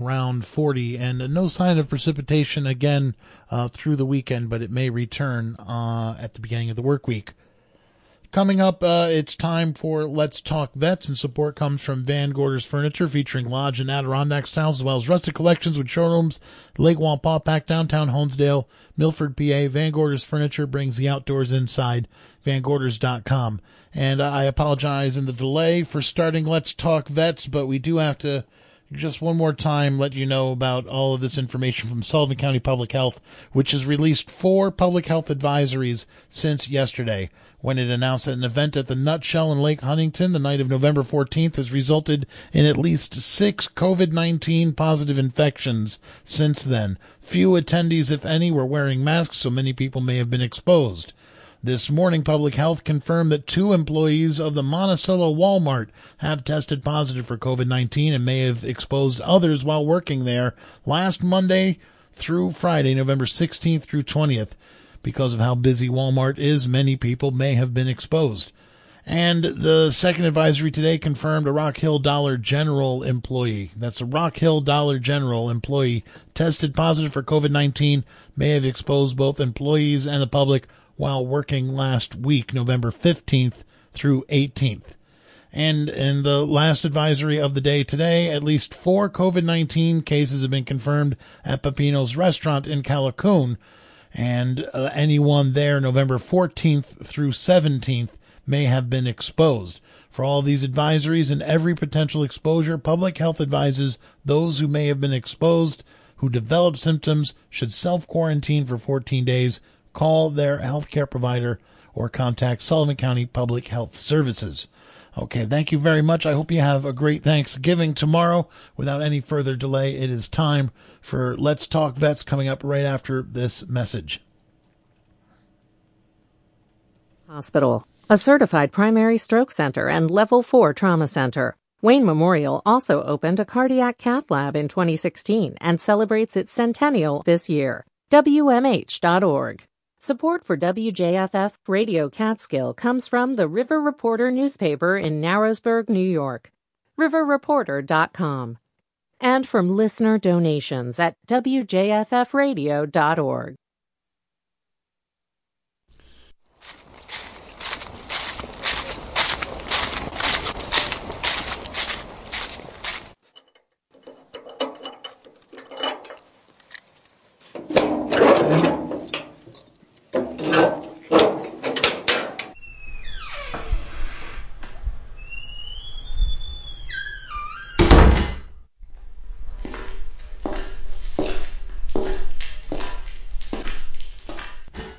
around 40 and no sign of precipitation again uh, through the weekend, but it may return uh, at the beginning of the work week. Coming up, uh, it's time for Let's Talk Vets, and support comes from Van Gorders Furniture, featuring lodge and Adirondack styles, as well as rustic collections with showrooms, Lake Wallenpaupack, downtown Honesdale, Milford, PA. Van Gorders Furniture brings the outdoors inside, vangorders.com. And I apologize in the delay for starting Let's Talk Vets, but we do have to just one more time let you know about all of this information from Sullivan County Public Health, which has released four public health advisories since yesterday when it announced that an event at the Nutshell in Lake Huntington the night of November 14th has resulted in at least six COVID 19 positive infections since then. Few attendees, if any, were wearing masks, so many people may have been exposed. This morning, Public Health confirmed that two employees of the Monticello Walmart have tested positive for COVID 19 and may have exposed others while working there last Monday through Friday, November 16th through 20th. Because of how busy Walmart is, many people may have been exposed. And the second advisory today confirmed a Rock Hill Dollar General employee. That's a Rock Hill Dollar General employee tested positive for COVID 19, may have exposed both employees and the public while working last week, November 15th through 18th. And in the last advisory of the day today, at least four COVID 19 cases have been confirmed at Peppino's restaurant in Callicoon. And uh, anyone there November 14th through 17th may have been exposed. For all these advisories and every potential exposure, public health advises those who may have been exposed who develop symptoms should self quarantine for 14 days call their healthcare provider or contact Sullivan County Public Health Services. Okay, thank you very much. I hope you have a great Thanksgiving tomorrow. Without any further delay, it is time for Let's Talk Vets coming up right after this message. Hospital, a certified primary stroke center and level 4 trauma center. Wayne Memorial also opened a cardiac cath lab in 2016 and celebrates its centennial this year. WMH.org. Support for WJFF Radio Catskill comes from the River Reporter newspaper in Narrowsburg, New York, riverreporter.com, and from listener donations at WJFFradio.org.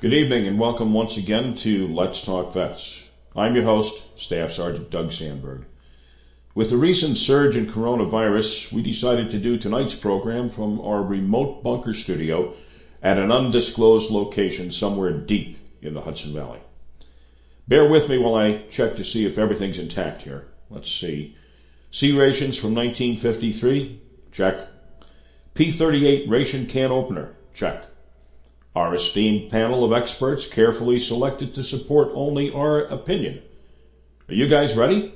Good evening and welcome once again to Let's Talk Vets. I'm your host, Staff Sergeant Doug Sandberg. With the recent surge in coronavirus, we decided to do tonight's program from our remote bunker studio at an undisclosed location somewhere deep in the Hudson Valley. Bear with me while I check to see if everything's intact here. Let's see. C rations from 1953? Check. P 38 ration can opener? Check. Our esteemed panel of experts carefully selected to support only our opinion. Are you guys ready?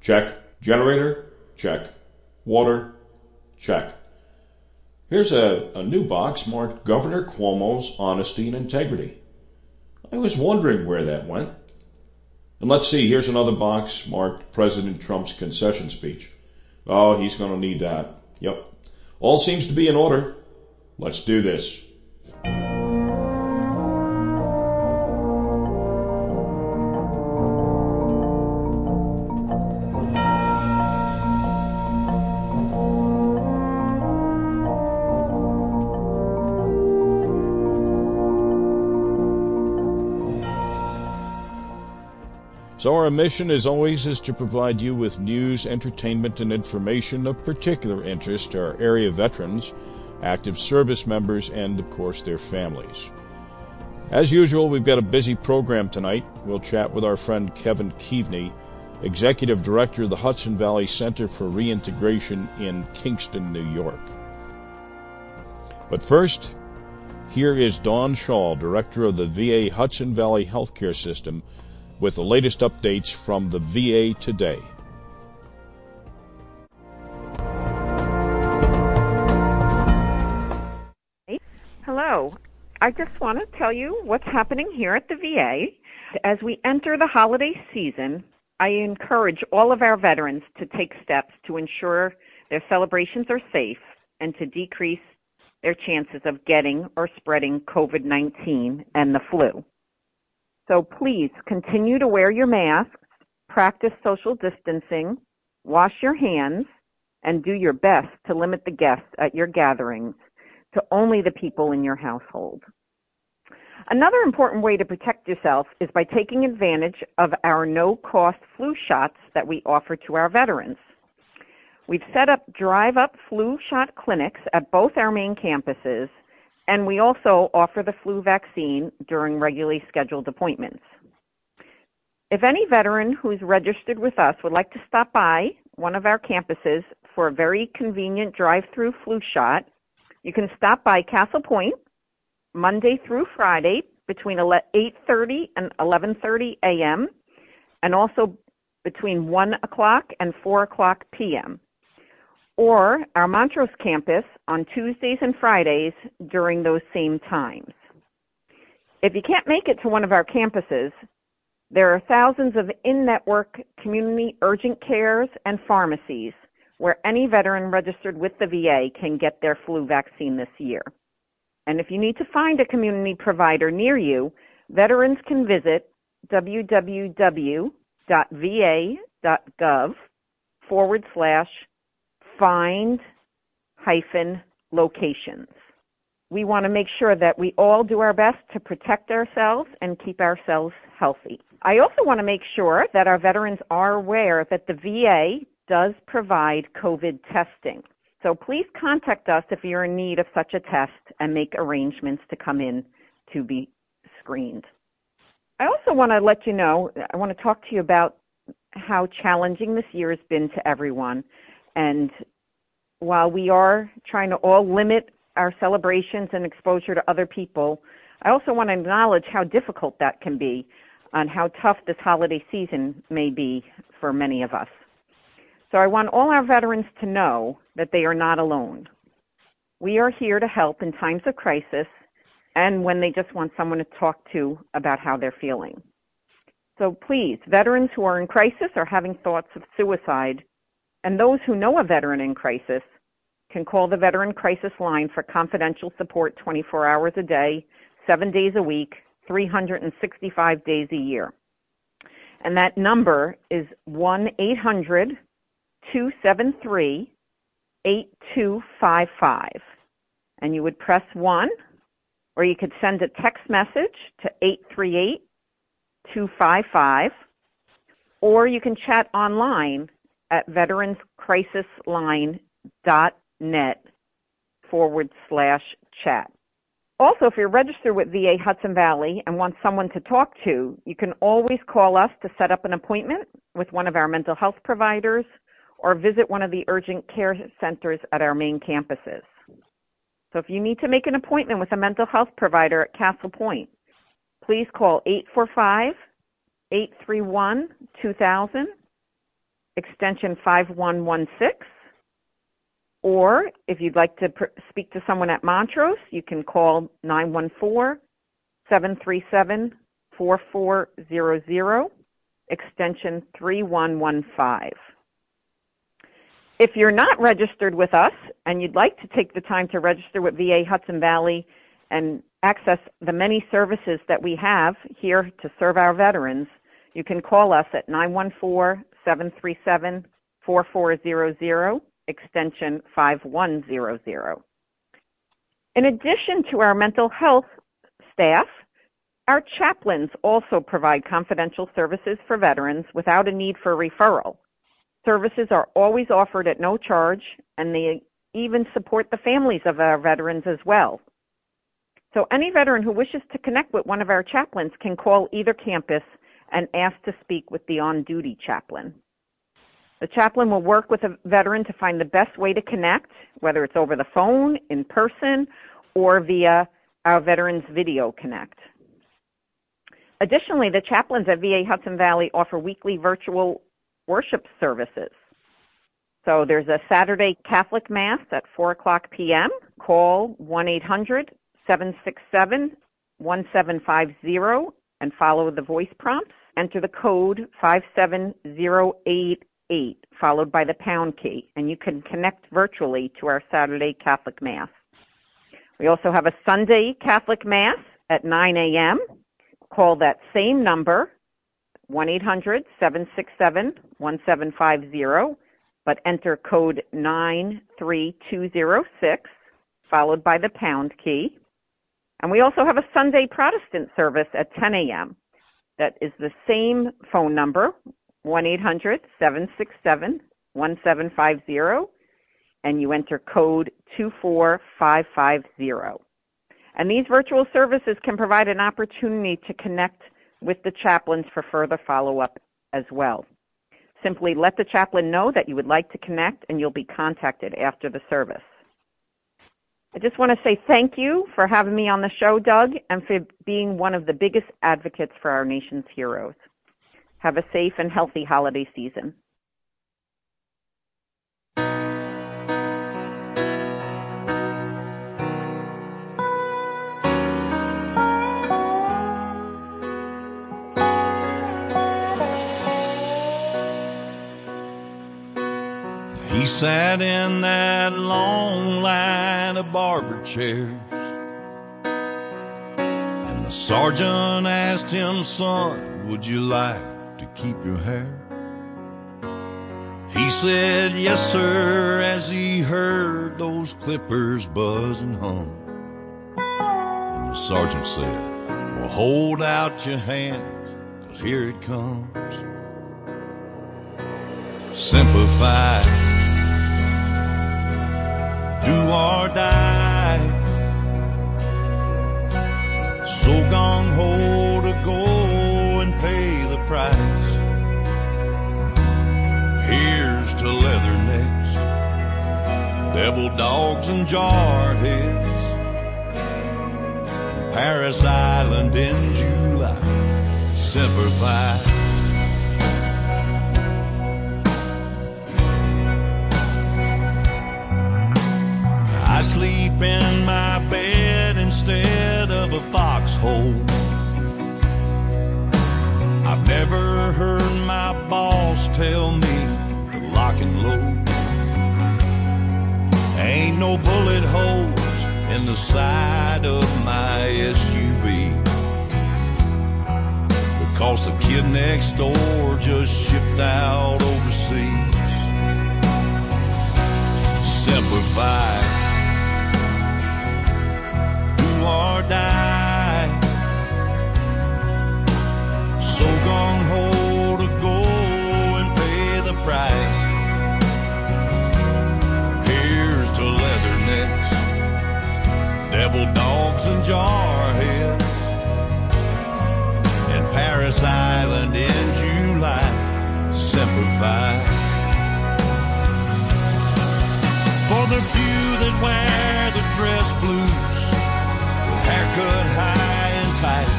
Check. Generator? Check. Water? Check. Here's a, a new box marked Governor Cuomo's Honesty and Integrity. I was wondering where that went. And let's see, here's another box marked President Trump's concession speech. Oh, he's going to need that. Yep. All seems to be in order. Let's do this. So, our mission, as always, is to provide you with news, entertainment, and information of particular interest to our area veterans, active service members, and, of course, their families. As usual, we've got a busy program tonight. We'll chat with our friend Kevin Keaveney, Executive Director of the Hudson Valley Center for Reintegration in Kingston, New York. But first, here is Dawn Shaw, Director of the VA Hudson Valley Healthcare System with the latest updates from the VA today. Hello. I just want to tell you what's happening here at the VA. As we enter the holiday season, I encourage all of our veterans to take steps to ensure their celebrations are safe and to decrease their chances of getting or spreading COVID 19 and the flu. So please continue to wear your masks, practice social distancing, wash your hands, and do your best to limit the guests at your gatherings to only the people in your household. Another important way to protect yourself is by taking advantage of our no cost flu shots that we offer to our veterans. We've set up drive up flu shot clinics at both our main campuses and we also offer the flu vaccine during regularly scheduled appointments. If any veteran who's registered with us would like to stop by one of our campuses for a very convenient drive-through flu shot, you can stop by Castle Point Monday through Friday between 8:30 and 11:30 a.m. and also between 1 o'clock and 4 o'clock p.m or our Montrose campus on Tuesdays and Fridays during those same times. If you can't make it to one of our campuses, there are thousands of in-network community urgent cares and pharmacies where any veteran registered with the VA can get their flu vaccine this year. And if you need to find a community provider near you, veterans can visit www.va.gov forward slash find hyphen locations. We want to make sure that we all do our best to protect ourselves and keep ourselves healthy. I also want to make sure that our veterans are aware that the VA does provide COVID testing. So please contact us if you're in need of such a test and make arrangements to come in to be screened. I also want to let you know, I want to talk to you about how challenging this year has been to everyone. And while we are trying to all limit our celebrations and exposure to other people, I also want to acknowledge how difficult that can be and how tough this holiday season may be for many of us. So I want all our veterans to know that they are not alone. We are here to help in times of crisis and when they just want someone to talk to about how they're feeling. So please, veterans who are in crisis or having thoughts of suicide, and those who know a veteran in crisis can call the Veteran Crisis Line for confidential support 24 hours a day, seven days a week, 365 days a year. And that number is 1 800 273 8255. And you would press 1, or you could send a text message to 838 255, or you can chat online at veteranscrisisline.net forward slash chat. Also, if you're registered with VA Hudson Valley and want someone to talk to, you can always call us to set up an appointment with one of our mental health providers or visit one of the urgent care centers at our main campuses. So if you need to make an appointment with a mental health provider at Castle Point, please call 845 831 2000 extension 5116. Or if you'd like to pr- speak to someone at Montrose, you can call 914 737 4400, extension 3115. If you're not registered with us and you'd like to take the time to register with VA Hudson Valley and access the many services that we have here to serve our veterans, you can call us at 914 737 4400, extension 5100. In addition to our mental health staff, our chaplains also provide confidential services for veterans without a need for referral. Services are always offered at no charge, and they even support the families of our veterans as well. So any veteran who wishes to connect with one of our chaplains can call either campus and asked to speak with the on-duty chaplain. The chaplain will work with a veteran to find the best way to connect, whether it's over the phone, in person, or via our Veterans Video Connect. Additionally, the chaplains at VA Hudson Valley offer weekly virtual worship services. So there's a Saturday Catholic Mass at 4 o'clock p.m. Call 1 800 767 1750 and follow the voice prompts. Enter the code 57088 followed by the pound key, and you can connect virtually to our Saturday Catholic Mass. We also have a Sunday Catholic Mass at 9 a.m. Call that same number, 1 800 767 1750, but enter code 93206 followed by the pound key. And we also have a Sunday Protestant service at 10 a.m. That is the same phone number, 1 800 767 1750, and you enter code 24550. And these virtual services can provide an opportunity to connect with the chaplains for further follow up as well. Simply let the chaplain know that you would like to connect, and you'll be contacted after the service. I just want to say thank you for having me on the show, Doug, and for being one of the biggest advocates for our nation's heroes. Have a safe and healthy holiday season. Sat in that long line of barber chairs. And the sergeant asked him, son, would you like to keep your hair? He said, yes, sir, as he heard those clippers buzz and hum. And the sergeant said, well, hold out your hands, cause here it comes. Semper Fi do or die. So gung ho to go and pay the price. Here's to leathernecks, devil dogs and jarheads. Parris Island in July, Semper Fi. Sleep in my bed instead of a foxhole. I've never heard my boss tell me to lock and load. Ain't no bullet holes in the side of my SUV. Because the kid next door just shipped out overseas. Semper Fi or die. So gung ho to go and pay the price. Here's to leathernecks, devil dogs and jarheads, and Parris Island in July. Semper. For the few that wear the dress blues haircut high and tight,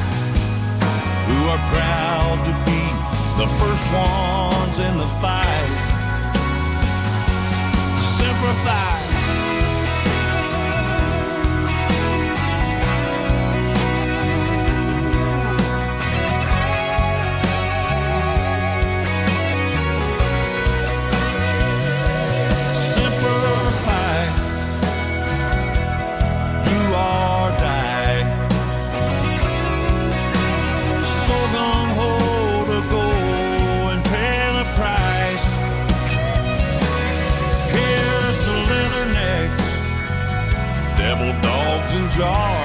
who are proud to be the first ones in the fight. Semper Fi. Dogs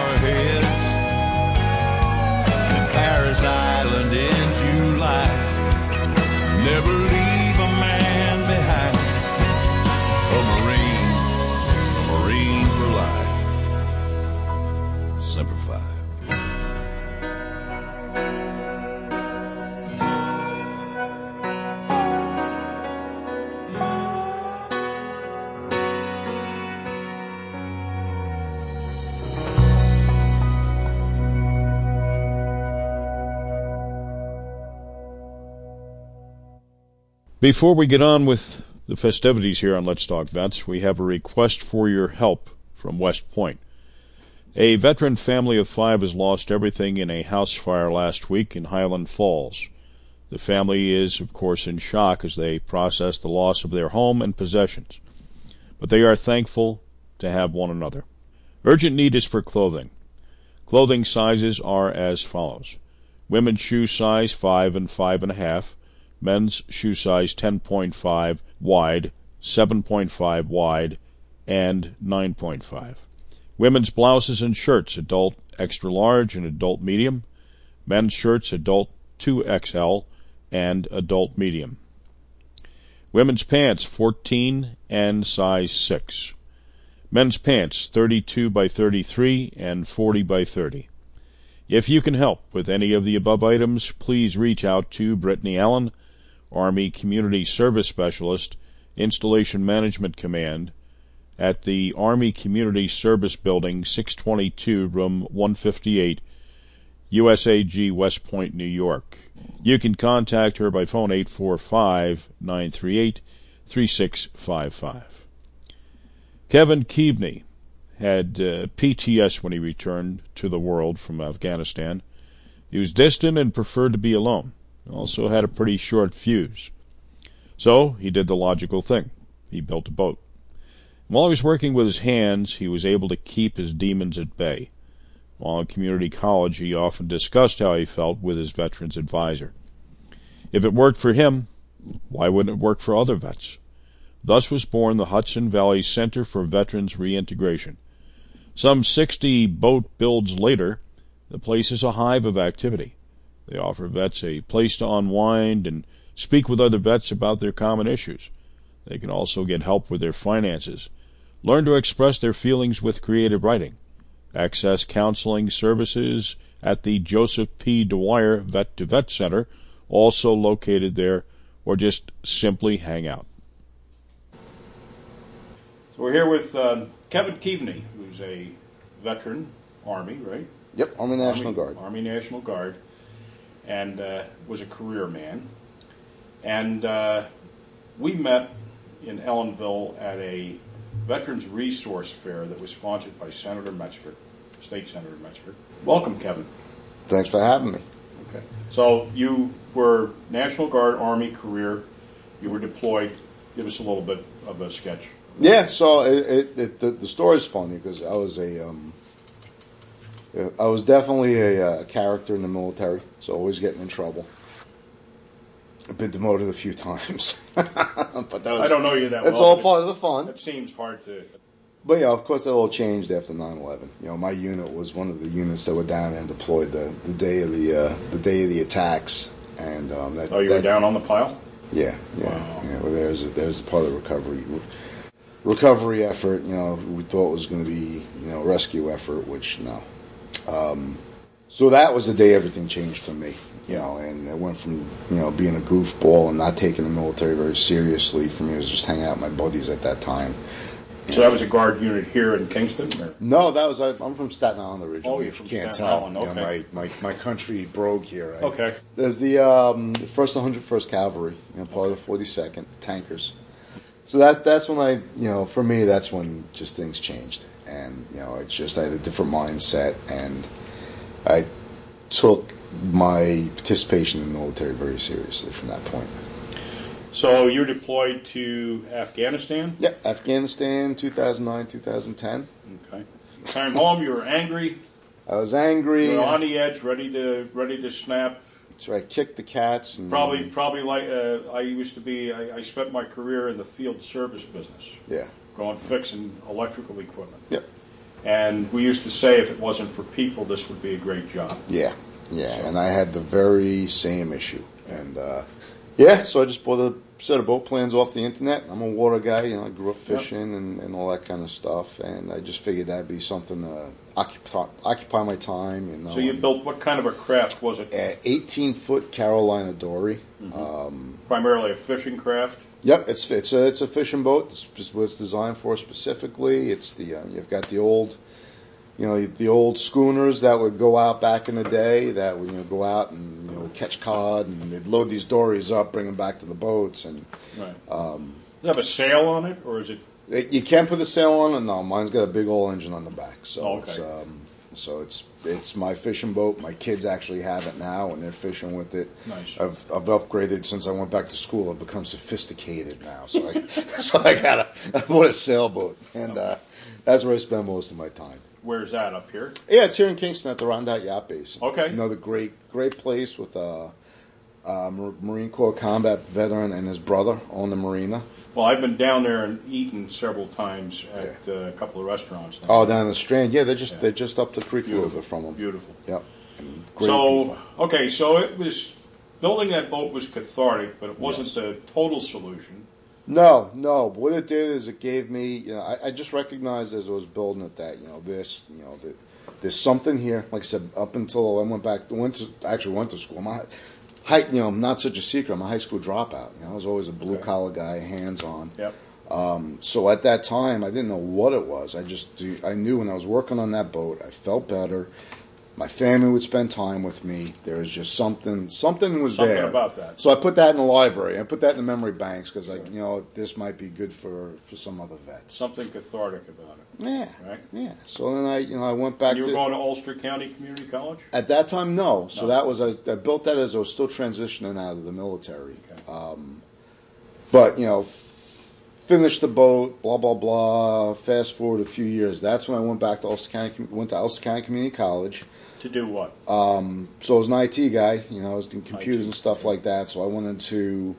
Before we get on with the festivities here on Let's Talk Vets, we have a request for your help from West Point. A veteran family of five has lost everything in a house fire last week in Highland Falls. The family is, of course, in shock as they process the loss of their home and possessions, but they are thankful to have one another. Urgent need is for clothing. Clothing sizes are as follows women's shoe size 5 and 5.5, men's shoe size 10.5 wide, 7.5 wide, and 9.5. Women's blouses and shirts adult extra large and adult medium, men's shirts adult 2XL and adult medium. Women's pants 14 and size 6. Men's pants 32 by 33 and 40 by 30. If you can help with any of the above items, please reach out to Brittany Allen, Army Community Service Specialist, Installation Management Command, at the Army Community Service Building, 622, Room 158, USAG, West Point, New York. You can contact her by phone 845 938 3655. Kevin Keaveney had uh, PTS when he returned to the world from Afghanistan. He was distant and preferred to be alone. Also had a pretty short fuse. So he did the logical thing. He built a boat. While he was working with his hands, he was able to keep his demons at bay. While in community college, he often discussed how he felt with his veterans advisor. If it worked for him, why wouldn't it work for other vets? Thus was born the Hudson Valley Center for Veterans Reintegration. Some 60 boat builds later, the place is a hive of activity. They offer vets a place to unwind and speak with other vets about their common issues. They can also get help with their finances, learn to express their feelings with creative writing, access counseling services at the Joseph P. Dwyer Vet to Vet Center, also located there, or just simply hang out. So we're here with uh, Kevin Keaveney, who's a veteran, Army, right? Yep, Army National Army, Guard. Army National Guard, and uh, was a career man. And uh, we met in Ellenville at a Veterans Resource Fair that was sponsored by Senator Metzger, State Senator Metzger. Welcome, Kevin. Thanks for having me. Okay. So you were National Guard Army career. You were deployed. Give us a little bit of a sketch. Yeah, so it, it, it, the, the is funny because I was a, um, I was definitely a, a character in the military, so always getting in trouble. I've been demoted a few times, but that was, I don't know you that That's well, all part of the fun. It seems hard to. But yeah, of course, that all changed after 9/11. You know, my unit was one of the units that were down there and deployed the, the day of the uh, the day of the attacks, and um, that, Oh, you were down on the pile. Yeah, yeah, Wow. yeah. Well, there's there's part of the recovery recovery effort. You know, we thought was going to be you know a rescue effort, which no. Um, so that was the day everything changed for me. You know, and it went from you know being a goofball and not taking the military very seriously. For me, it was just hanging out with my buddies at that time. So that was a guard unit here in Kingston. Or? No, that was I'm from Staten Island originally. Oh, if you can't Staten tell, Island, You know, okay. my, my my country brogue here. Right? Okay. There's the um, First 101st Cavalry, you know, part of the 42nd tankers. So that that's when I, you know, for me, that's when just things changed, and you know, it's just I had a different mindset, and I took my participation in the military very seriously from that point. So you're deployed to Afghanistan. Yeah, Afghanistan, 2009, 2010. Okay. Time home, you were angry. I was angry. You were on the edge, ready to ready to snap. So I kicked the cats. And, Probably, probably like uh, I used to be. I, I spent my career in the field service business, Yeah. Going fixing electrical equipment. Yep. And we used to say, if it wasn't for people, this would be a great job. Yeah, yeah, and I had the very same issue, and uh, yeah, so I just bought a set of boat plans off the internet. I'm a water guy, you know, I grew up fishing and, and all that kind of stuff, and I just figured that'd be something to occupy occupy my time. You know, So you and- built what kind of a craft was it? a 18 foot Carolina dory. Mm-hmm. Um, Primarily a fishing craft. Yep, it's it's a it's a fishing boat. It's just what designed for specifically. It's the uh, you've got the old you know the old schooners that would go out back in the day that would you know go out and you know catch cod and they'd load these dories up, bring them back to the boats, and Right. Um, Does it have a sail on it, or is it? it, you can't put the sail on it. No, mine's got a big old engine on the back, so Okay. it's um, so it's it's my fishing boat. My kids actually have it now, and they're fishing with it. Nice. I've I've upgraded since I went back to school. I've become sophisticated now, so I so I got a I bought a sailboat, and uh, that's where I spend most of my time. Where's that up here? Yeah, it's here in Kingston at the Rondout Yacht Base. Okay. Another great, great place with a, uh Mar- Marine Corps combat veteran and his brother on the marina. Well, I've been down there and eaten several times at uh, a couple of restaurants. Now. Oh, down the Strand. Yeah, they're just Yeah. they're just up the creek a little bit from them. Beautiful. Yep. And great so, people. okay, so it was building that boat was cathartic, but it wasn't the total solution. No, no. What it did is it gave me, you know, I, I just recognized as I was building it that, you know, this, you know, that there's something here. Like I said, up until I went back, went to, actually went to school. My height, you know, I'm not such a secret. I'm a high school dropout. You know, I was always a blue collar guy, hands on. Yep. Um, so at that time, I didn't know what it was. I just, do, I knew when I was working on that boat, I felt better. My family would spend time with me. There was just something, something was Something there about that. So I put that in the library. I put that in the memory banks because, like, you know, this might be good for for some other vets. Something cathartic about it. Yeah, Right. Yeah. So then I, you know, I went back You were to. going to Ulster County Community College? At that time, no. So No. that was I, I built that as I was still transitioning out of the military. Okay. Um, but you know, f- finished the boat, blah blah blah. Fast forward a few years. That's when I went back to Ulster County. Went to Ulster County Community College. To do what? So I was an IT guy. You know, I was doing computers IT, and stuff like that. So I wanted to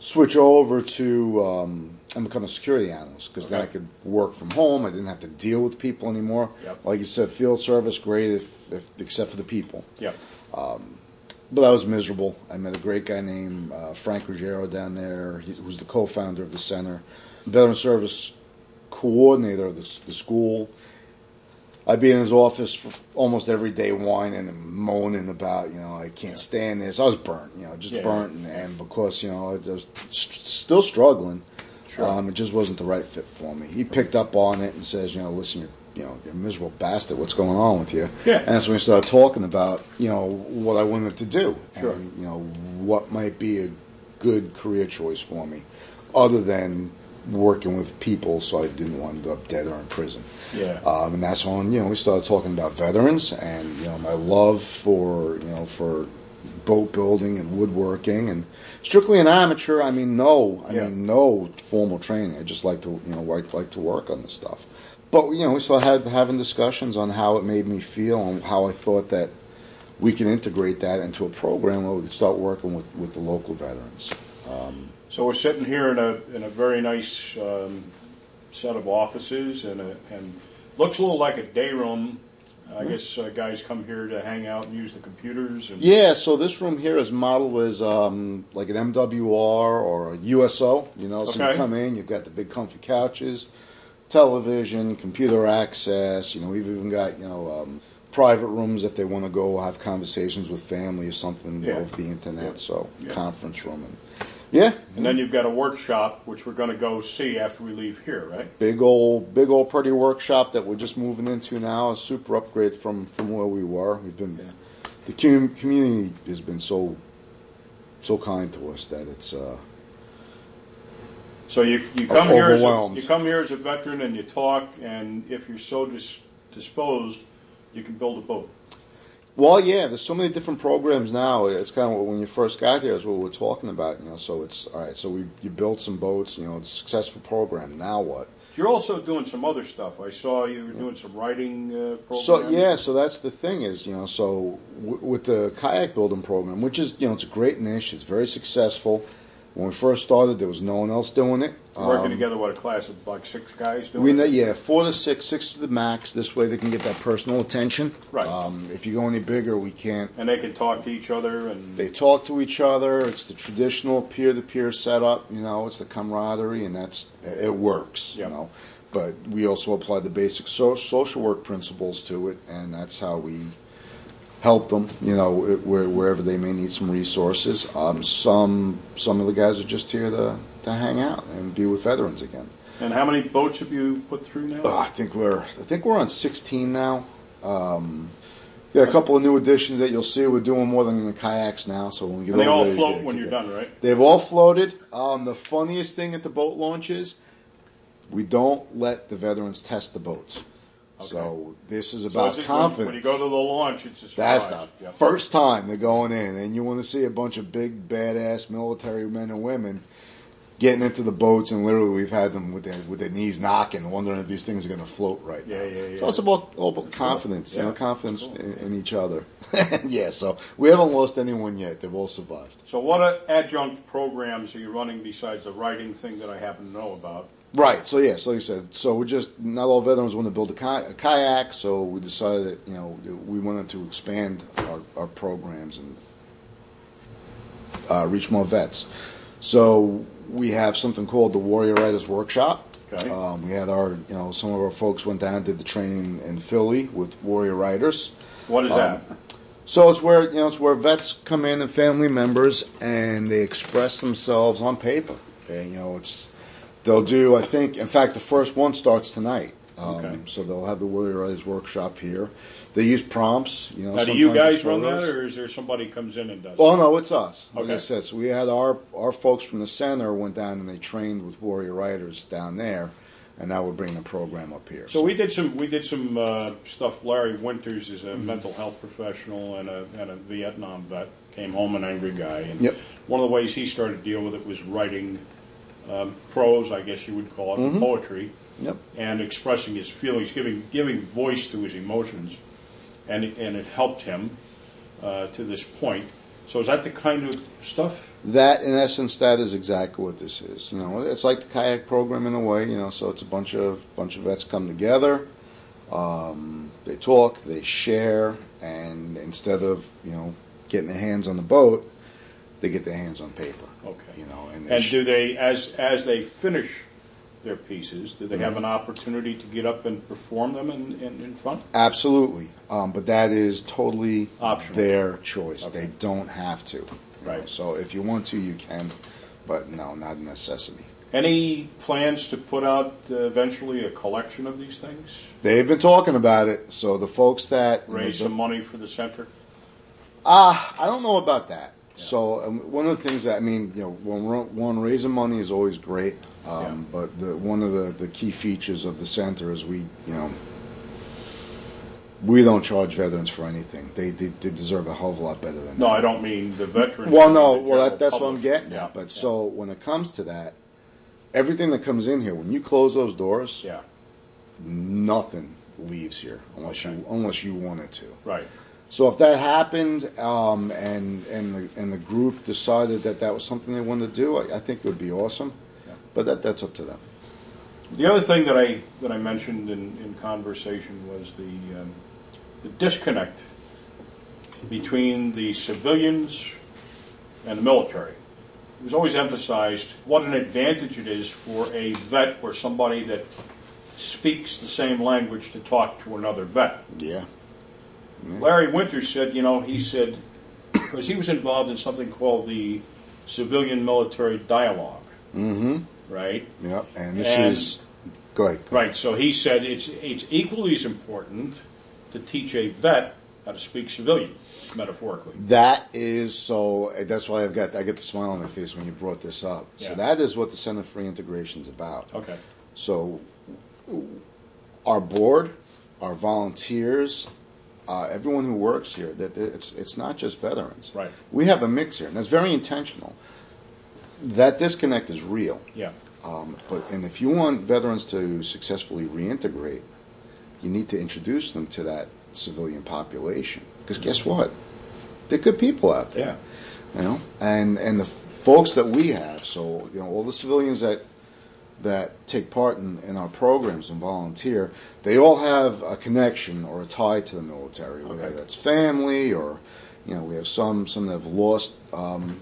switch over to um, and become a security analyst because then I could work from home. I didn't have to deal with people anymore. Yep. Like you said, field service great if, if except for the people. yeah. But I was miserable. I met a great guy named uh, Frank Ruggiero down there. He was the co-founder of the center, veteran service coordinator of the, the school. I'd be in his office almost every day, whining and moaning about, you know, I can't stand this. I was burnt, you know, just Yeah. burnt, and, and because you know I was st- still struggling, Sure. um, it just wasn't the right fit for me. He picked up on it and says, you know, listen, you're, you know, you're a miserable bastard. What's going on with you? Yeah. And that's when we started talking about, you know, what I wanted to do, Sure. and you know, what might be a good career choice for me, other than working with people, so I didn't wind up dead or in prison. Yeah. Um, and that's when you know we started talking about veterans and you know my love for you know for boat building and woodworking and strictly an amateur. I mean, no, I Yeah. mean no formal training. I just like to you know like like to work on this stuff. But you know we started had, having discussions on how it made me feel and how I thought that we can integrate that into a program where we could start working with, with the local veterans. So we're sitting here in a in a very nice um, set of offices, and a, and looks a little like a day room. I guess uh, guys come here to hang out and use the computers. And, Yeah, so this room here is modeled as um, like an MWR or a USO. You know, so Okay. you come in, you've got the big comfy couches, television, computer access. You know, we've even got you know um, private rooms if they want to go have conversations with family or something Yeah. over the internet. Yeah. So Yeah. conference room and yeah, And then you've got a workshop, which we're going to go see after we leave here, right? big old big old pretty workshop that we're just moving into now. A super upgrade from from where we were. We've been the com- community has been so so kind to us that it's uh, So you, you come here as a, you come here as a veteran and you talk, and if you're so dis, disposed, you can build a boat. Well, yeah. There's so many different programs now. It's kind of when you first got here is what we were talking about. You know, so it's all right. So we you built some boats. You know, it's a successful program. Now what? You're also doing some other stuff. I saw you were doing some writing uh, programs. So yeah, so that's the thing is, you know, so w- with the kayak building program, which is, you know, it's a great niche. It's very successful. When we first started, there was no one else doing it. working Um, together. What a class of like six guys doing. We know, it? yeah, four to six, six to the max. This way, they can get that personal attention. Right. Um, if you go any bigger, we can't. and they can talk to each other and They talk to each other. It's the traditional peer-to-peer setup. You know, it's the camaraderie, and that's it works. Yeah. You know, but we also apply the basic so, social work principles to it, and that's how we help them. You know, it, where, wherever they may need some resources. Um, some some of the guys are just here to to hang out and be with veterans again. And how many boats have you put through now? Oh, I think we're I think we're on 16 now. Um, yeah, a couple of new additions that you'll see. We're doing more than the kayaks now. So when we get and they all there, float yeah, when you're done, right? They've all floated. Um, the funniest thing at the boat launch is we don't let the veterans test the boats. So this is about it's- confidence. When, you go to the launch, it's a That's the Yeah. first time they're going in, and you want to see a bunch of big, badass military men and women getting into the boats, and literally we've had them with their with their knees knocking, wondering if these things are going to float right Yeah, now. yeah, yeah. So it's about all about confidence, you Yeah. know, confidence Cool. in, in each other. yeah, so we haven't lost anyone yet; they've all survived. So what adjunct programs are you running besides the writing thing that I happen to know about? Right. So yeah. So like you said. So we're just not all veterans want to build a, ki- a kayak. So we decided that you know we wanted to expand our, our programs and uh, reach more vets. So we have something called the Warrior Writers Workshop. Okay. Um, we had our you know some of our folks went down and did the training in Philly with Warrior Writers. What is that? So it's where you know it's where vets come in and family members and they express themselves on paper. And you know it's they'll do I think in fact the first one starts tonight. Um, Okay. So they'll have the Warrior Writers workshop here. They use prompts. You know. Now, do you guys run that, or is there somebody comes in and does? it? Oh no, it's us. Like I Okay. said, so we had our our folks from the center went down and they trained with Warrior Writers down there, and now we're bringing the program up here. So we did some we did some uh, stuff. Larry Winters is a Mm-hmm. mental health professional and a, and a Vietnam vet. Came home an angry guy, and Yep. one of the ways he started to deal with it was writing um, prose, I guess you would call it, Mm-hmm. poetry, Yep. and expressing his feelings, giving giving voice to his emotions, and it, and it helped him uh, to this point. So is that the kind of stuff? That, in essence, that is exactly what this is. You know, it's like the kayak program in a way. You know, so it's a bunch of bunch of vets come together. Um, they talk, they share, and instead of you know getting their hands on the boat, they get their hands on paper. Okay. You know, and, And sh- do they, as as they finish their pieces, do they have Mm-hmm. an opportunity to get up and perform them in, in, in front? absolutely, um, but that is totally Optional. their choice. Okay. They don't have to. you know. Right. So if you want to, you can, but no, not a necessity. Any plans to put out uh, eventually a collection of these things? They've been talking about it. So the folks that you know, Raise the- some money for the center? Ah, I don't know about that. So um, one of the things that I mean, you know, one, one raising money is always great, um, but the, one of the, the key features of the center is we, you know, we don't charge veterans for anything. They, they, they deserve a hell of a lot better than No, that. I don't mean the veterans. Well, no, well that, that's what I'm getting Yeah, at. But yeah. so when it comes to that, everything that comes in here, when you close those doors, Yeah, nothing leaves here unless you unless you want it to. right. So if that happened, um, and and the and the group decided that that was something they wanted to do, I, I think it would be awesome. Yeah. But that that's up to them. The other thing that I that I mentioned in, in conversation was the um, the disconnect between the civilians and the military. It was always emphasized what an advantage it is for a vet or somebody that speaks the same language to talk to another vet. Yeah. Larry Winters said, you know, he said, because he was involved in something called the civilian military dialogue, Mm-hmm. right? Yep. And this And- is go ahead. go Right. So he said it's it's equally as important to teach a vet how to speak civilian, metaphorically. That is so. That's why I've got I get the smile on my face when you brought this up. Yeah. So that is what the Center for Integration is about. Okay. So our board, our volunteers, uh, everyone who works here, that it's it's not just veterans. Right. We have a mix here, and that's very intentional. That disconnect is real. Yeah. Um, but and if you want veterans to successfully reintegrate, you need to introduce them to that civilian population. Because guess what? They're good people out there. Yeah. You know, and and the f- folks that we have, so you know, all the civilians that that take part in, in our programs and volunteer, they all have a connection or a tie to the military, whether Okay. that's family or, you know, we have some some that have lost um,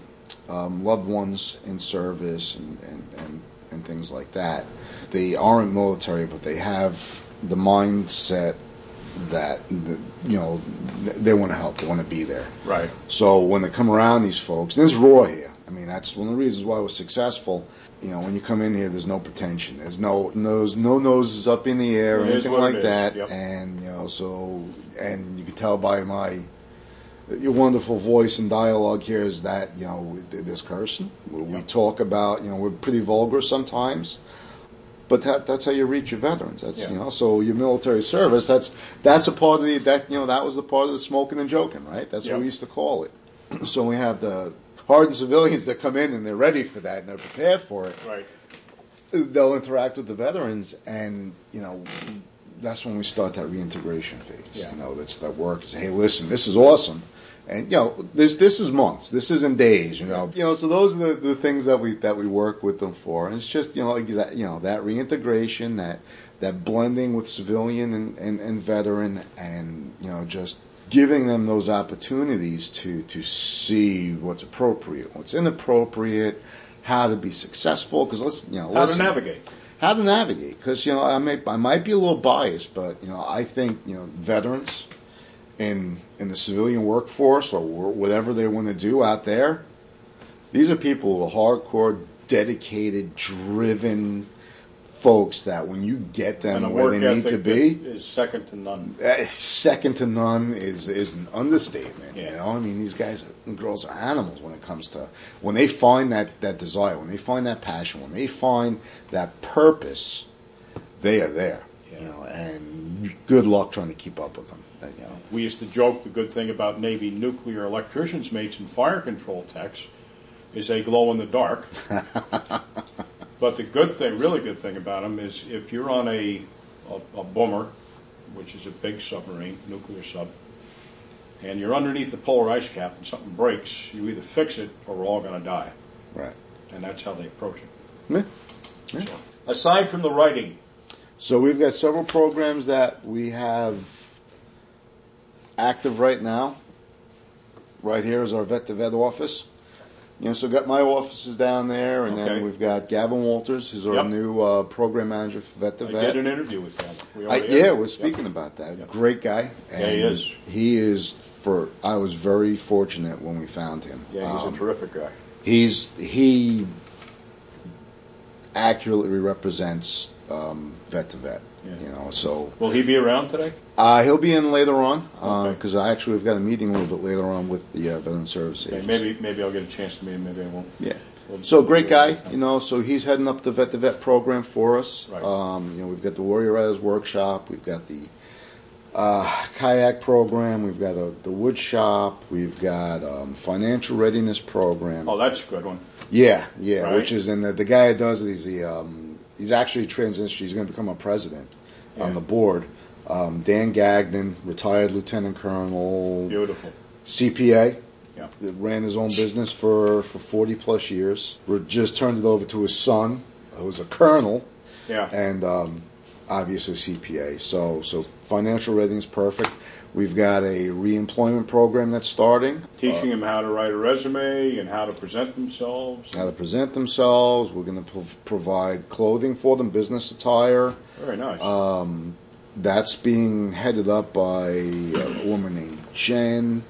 um, loved ones in service and, and, and, and things like that. They aren't military, but they have the mindset that, you know, they want to help, they want to be there. Right. So when they come around these folks, and there's Roy here. I mean, that's one of the reasons why we're successful. You know, when you come in here, there's no pretension. There's no nose, no noses up in the air or It is anything what it like is, that. yep. And you know, so and you can tell by my your wonderful voice and dialogue here is that you know there's cursing. We, we talk about you know we're pretty vulgar sometimes, but that, that's how you reach your veterans. That's Yeah. you know so your military service. That's that's a part of the that you know that was the part of the smoking and joking, right? That's what we used to call it. so we have the hardened civilians that come in and they're ready for that and they're prepared for it Right. they'll interact with the veterans, and you know that's when we start that reintegration phase. Yeah. You know, that's that work. Is hey, listen, this is awesome, and you know this this is months. This isn't days. You know, you know. So those are the, the things that we that we work with them for, and it's just you know exa- you know that reintegration, that that blending with civilian and, and, and veteran, and you know just giving them those opportunities to to see what's appropriate, what's inappropriate, how to be successful. Because let's you know How listen, to navigate. how to navigate because you know I may I might be a little biased, but you know I think you know veterans in in the civilian workforce or whatever they want to do out there, these are people who are hardcore, dedicated, driven folks that when you get them a where they need to be, is second to none. uh, second to none is is an understatement. You know, I mean, these guys and girls are animals when it comes to when they find that that desire, when they find that passion, when they find that purpose, they are there. Yeah. You know, and good luck trying to keep up with them. You know, We used to joke the good thing about Navy nuclear electricians mates and fire control techs is they glow in the dark. but the good thing, really good thing about them is if you're on a, a, a boomer, which is a big submarine, nuclear sub, and you're underneath the polar ice cap and something breaks, you either fix it or we're all going to die. right. And that's how they approach it. Yeah. So, aside from the writing, So we've got several programs that we have active right now. Right here is our vet to vet office. You know, so got my offices down there, and Okay. then we've got Gavin Walters, who's our Yep. new uh, program manager for vet to I vet. did an interview with them. We I, already yeah, had- we're speaking about that. Great guy. Yeah, he is. He is for. I was very fortunate when we found him. Yeah, he's Um, a terrific guy. He's he accurately represents um, vet to vet. Yeah. You know, so Will he be around today? Uh, he'll be in later on Okay. because I actually we've got a meeting a little bit later on with the uh, veteran service Okay, maybe maybe I'll get a chance to meet him. Maybe I won't. Yeah. We'll- So great guy, you know. So he's heading up the vet to vet program for us. Right. Um, you know, we've got the Warrior Writers workshop. We've got the uh, kayak program. We've got a, the wood shop. We've got um, financial readiness program. Oh, that's a good one. Yeah, yeah. Right. Which is and the, the guy that does it. He's the um, he's actually transitioned. He's going to become a president Yeah. on the board. Um, Dan Gagnon, retired lieutenant colonel, Beautiful. CPA Yeah. that ran his own business for, for 40 plus years. We just turned it over to his son, who's a colonel, Yeah. and um, obviously CPA. So, so financial readiness perfect. We've got a reemployment program that's starting. Teaching them how to write a resume and how to present themselves. How to present themselves. We're going to prov- provide clothing for them, business attire. Very nice. That's being headed up by a woman named Jen,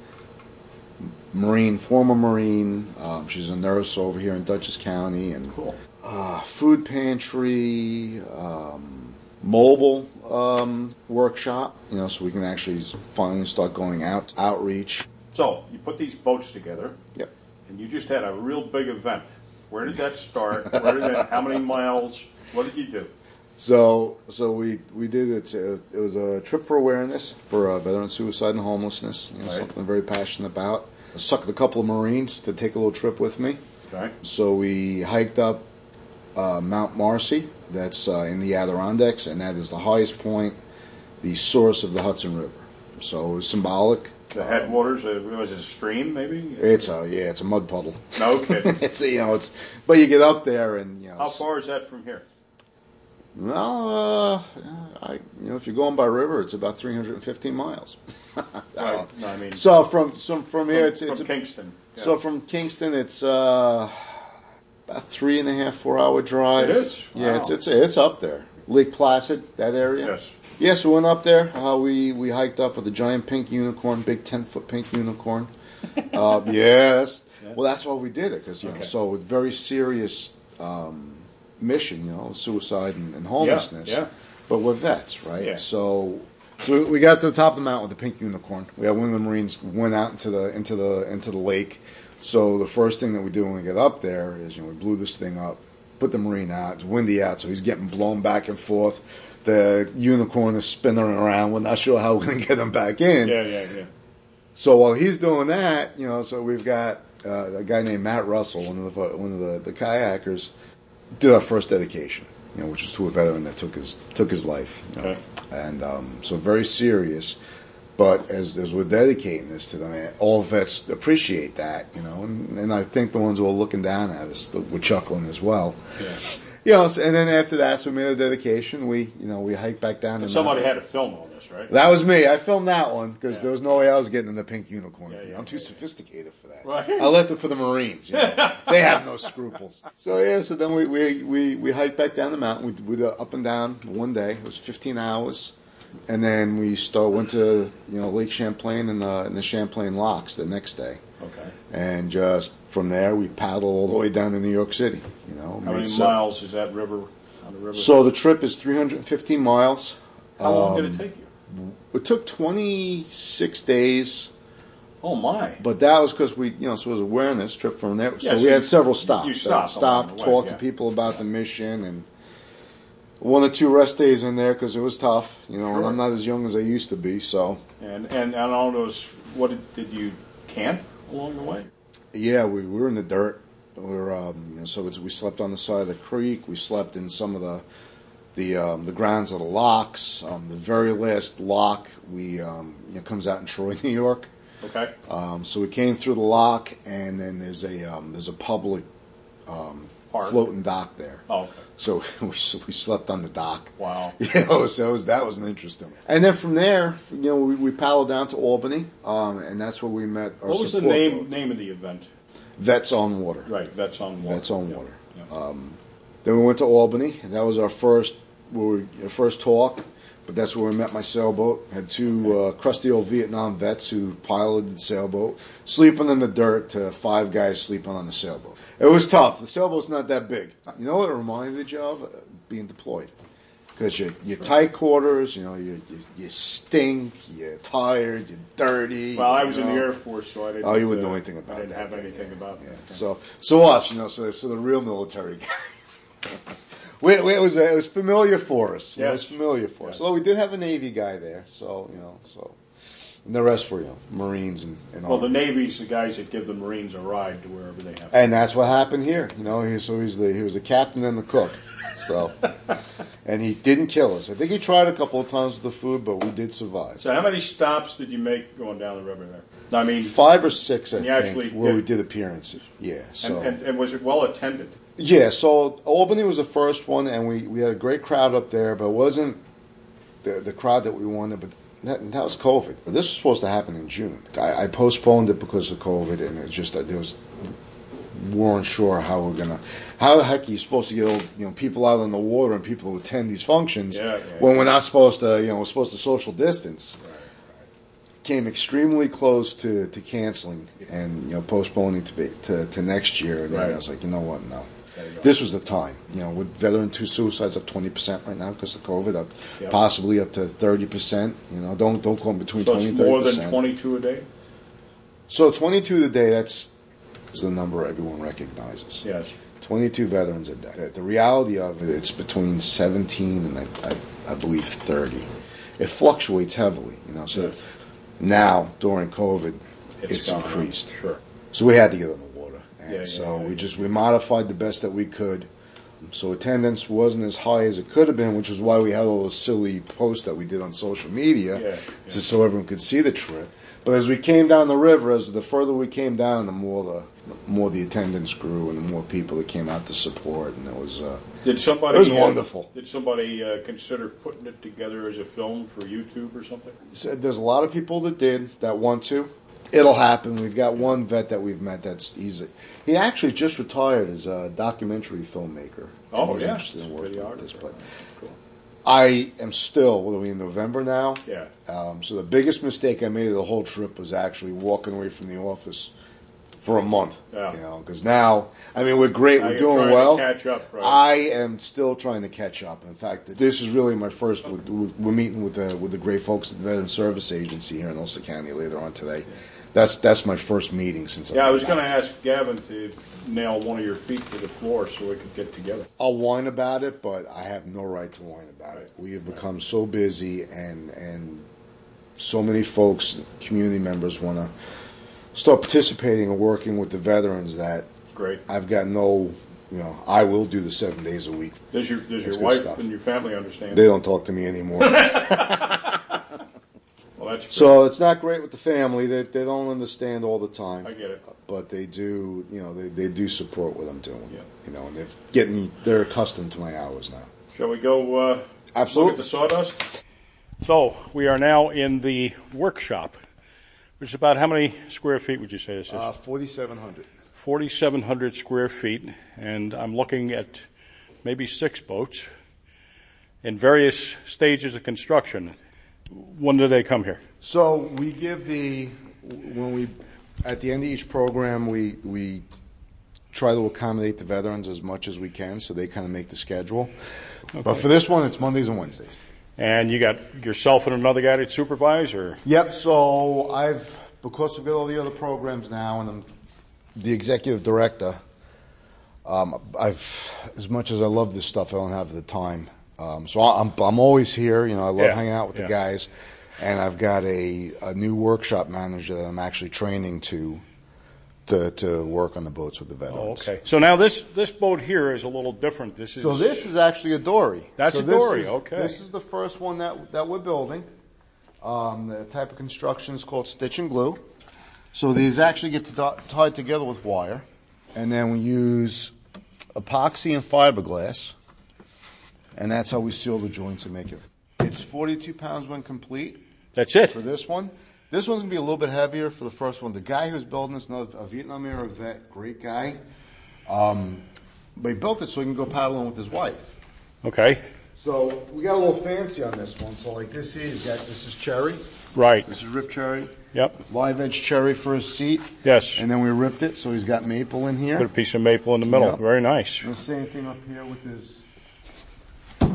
Marine, former Marine. Um, she's a nurse over here in Dutchess County, and cool. uh, food pantry, um, mobile um, workshop. You know, so we can actually finally start going out outreach. So you put these boats together, Yep. and you just had a real big event. Where did that start? Where did that? How many miles? What did you do? So, so we we did it. It was a trip for awareness for uh, veteran suicide and homelessness. You know, Right. something I'm very passionate about. I sucked a couple of Marines to take a little trip with me. Okay. So we hiked up uh, Mount Marcy, that's uh, in the Adirondacks, and that is the highest point, the source of the Hudson River. So it was symbolic. The headwaters. Uh, was it a stream? Maybe. It's a yeah, it's a mud puddle. No kidding. it's you know it's, but you get up there and you know. How far is that from here? Well, uh, I you know if you're going by river, it's about 315 miles. Right. No, I mean So from some from here, from, it's it's from Kingston. Yeah. so from Kingston, it's uh, about three and a half four hour drive. It is? Yeah, Wow. it's it's it's up there. Lake Placid, that area. yes. Yeah, so we went up there. Uh, we we hiked up with a giant pink unicorn, big ten foot pink unicorn. uh, yeah, Well, that's why we did it because you know, so with very serious um, mission, you know, suicide and, and homelessness. yeah. yeah. But we're vets, right? Yeah. So, so we- got to the top of the mountain with the pink unicorn. We had one of the Marines went out into the into the into the lake. So the first thing that we do when we get up there is, you know, we blew this thing up, put the Marine out. It's windy out, so he's getting blown back and forth. The unicorn is spinning around. We're not sure how we're going to get him back in. Yeah, yeah, yeah. So while he's doing that, you know, so we've got uh, a guy named Matt Russell, one of the one of the, the kayakers, did our first dedication, you know, which was to a veteran that took his took his life, you know, Okay. and um, so very serious. But as as we're dedicating this to them, all vets appreciate that, you know, and, and I think the ones who are looking down at us were chuckling as well. Yeah. You know, and then after that, so we made a dedication. We, you know, we hiked back down. And somebody mountain. had to film all right? That was me. I filmed that one because Yeah. there was no way I was getting in the pink unicorn. Yeah, yeah, I'm too sophisticated for that. Right. I left it for the Marines. You know? they have no scruples. So yeah. So then we we, we, we hiked back down the mountain. We did up and down one day. It was 15 hours, and then we start went to you know Lake Champlain and the and the Champlain locks the next day, Okay. and just from there we paddled all the way down to New York City. You know, How many miles is that river on the river? So the trip is 315 miles. How long did um, it take you? It took 26 days. Oh my! But that was because we, you know, so it was a awareness trip from there. Yeah, so so we had several stops. you So stopped stop, way, talk yeah. to people about the mission, and one or two rest days in there because it was tough. You know, and Sure. I'm not as young as I used to be. So And and and all those. What did, did you camp along the way? yeah, we, we were in the dirt. We were, um, you know, so we slept on the side of the creek. We slept in some of the the um, the grounds of the locks. Um, the very last lock we um, you know, comes out in Troy, New York. Okay. Um, so we came through the lock, and then there's a um, there's a public um, floating dock there. Oh, okay. So we so we slept on the dock. Wow. Yeah, it was, that was that was an interesting. One. And then from there, you know, we, we paddled down to Albany, um, and that's where we met. Our What was the name boat. name of the event? Vets on Water. Right. Vets on water. Vets on Yeah. Water. Yeah. Then we went to Albany, and that was our first where we, first talk. But that's where we met my sailboat. Had two uh, crusty old Vietnam vets who piloted the sailboat, sleeping in the dirt to five guys sleeping on the sailboat. It was tough. The sailboat's not that big. You know what it reminded you of? Uh, Being deployed. Because you're, you're tight quarters, you know, you, you, you stink, you're tired, you're dirty. well, I was in the Air Force, so I didn't. Oh, you wouldn't uh, know anything about that. I didn't that. have anything yeah, about yeah. that. So, so us, you know, so so the real military guys. We, we, it was it was familiar for us. know, It was familiar for us. Yes. Although we did have a Navy guy there, so you know, so and the rest were you know Marines and, and all. Well, the Navy's the guys that give the Marines a ride to wherever they have. and that's what happened here. You know, he, so he's the he was the captain and the cook. So, and he didn't kill us. I think he tried a couple of times with the food, but we did survive. So, how many stops did you make going down the river there? I mean, Five or six, I think, actually where we did- did appearances. Yeah. So. and, and, and was it well attended? Yeah, so Albany was the first one, and we, we had a great crowd up there, but it wasn't the the crowd that we wanted. But that, that was COVID. But this was supposed to happen in June. I, I postponed it because of COVID, and it just there was we weren't sure how we're gonna. How the heck are you supposed to get old, you know people out on the water and people who attend these functions Yeah, yeah, when yeah. we're not supposed to you know we're supposed to social distance? Came extremely close to, to canceling and you know postponing to be to, to next year, and then I was like, you know what, no. There you go. This was the time, you know, with veteran two suicides up twenty percent right now because of COVID, up Yep. possibly up to thirty percent. You know, don't don't go in between So twenty it's and thirty more than twenty-two a day. So twenty two a day. That's is the number everyone recognizes. Yes. Twenty two veterans a day. The, reality of it, it's between seventeen and I, I, I believe thirty. It fluctuates heavily, you know. So Yes. now during COVID, It's it's, increased. Sure. So we had to get on the water, and Yeah, yeah, so yeah, we just we modified the best that we could. So attendance wasn't as high as it could have been, which is why we had all those silly posts that we did on social media, Yeah, to so everyone could see the trip. But as we came down the river, as the further we came down, the more the, the more the attendance grew, and the more people that came out to support, and it was uh, Did somebody? It was uh, wonderful. Did somebody uh, consider putting it together as a film for YouTube or something? So there's a lot of people that did that want to. It'll happen. We've got one vet that we've met that's easy. He actually just retired as a documentary filmmaker. Oh, he's yeah. interested in working with this. Cool. I am still. What are we in November now? Yeah. Um, so the biggest mistake I made of the whole trip was actually walking away from the office for a month. Yeah. You know, because now, I mean, we're great, Now we're you're doing well. catch up, right. I am still trying to catch up. In fact, this is really my first. We're we're meeting with the with the great folks at the Veteran Service Agency here in Ulster County later on today. That's that's my first meeting since. Yeah, I I've was going to ask Gavin to nail one of your feet to the floor so we could get together. I'll whine about it, but I have no right to whine about it. We have become so busy, and and so many folks, community members, want to start participating and working with the veterans that Great. I've got no, you know, I will do the seven days a week. Does your does That's your wife stuff. and your family understand? They don't talk to me anymore. well, that's great. so it's not great with the family. They, they don't understand all the time. I get it. But they do, you know, they, they do support what I'm doing. Yeah. You know, and they're getting, they're accustomed to my hours now. Shall we go uh, Absolutely. look at the sawdust? So we are now in the workshop, which is about how many square feet would you say this is? Uh, 4,700. 4,700 square feet, and I'm looking at maybe six boats in various stages of construction. When do they come here? So we give the when we at the end of each program we we try to accommodate the veterans as much as we can, so they kind of make the schedule. But for this one, it's Mondays and Wednesdays. And you got yourself and another guy to supervise, or Yep. So I've because we've got all the other programs now, and I'm the executive director. Um, I've as much as I love this stuff, I don't have the time. Um, so I'm I'm always here. You know, I love Yeah, hanging out with yeah. the guys, and I've got a a new workshop manager that I'm actually training to. To, to work on the boats with the oh, veterans. okay. So now this this boat here is a little different. This is So this is actually a dory. That's so a this dory, is- okay. This is the first one that that we're building. Um, the type of construction is called stitch and glue. So these actually get to, tied together with wire, and then we use epoxy and fiberglass, and that's how we seal the joints and make it. It's 42 pounds when complete that's it. for this one. This one's gonna be a little bit heavier for the first one. The guy who's building this, another a Vietnam era vet, great guy. Um, but he built it so he can go paddling with his wife. Okay, So we got a little fancy on this one. So like this here, you got this is cherry. right. This is rip cherry. Yep. Live edge cherry for his seat. Yes. And then we ripped it, so he's got maple in here. Put a piece of maple in the middle. Yeah. Very nice. And the same thing up here with his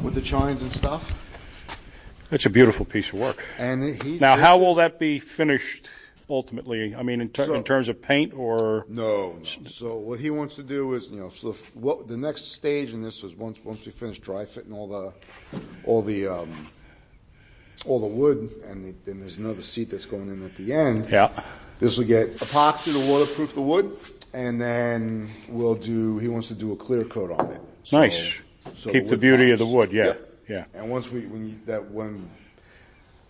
with the chines and stuff. That's a beautiful piece of work. And he's Now, how will that be finished ultimately? I mean, in, ter- So- in terms of paint or No, no. So what he wants to do is, you know, so what the next stage in this is once once we finish dry fitting all the all the um, all the wood, and the, then there's another seat that's going in at the end. yeah, This will get epoxy to waterproof the wood, and then we'll do. He wants to do a clear coat on it. So- nice. So Keep the wood beauty of the wood. Yeah, yeah, And once we when you, that when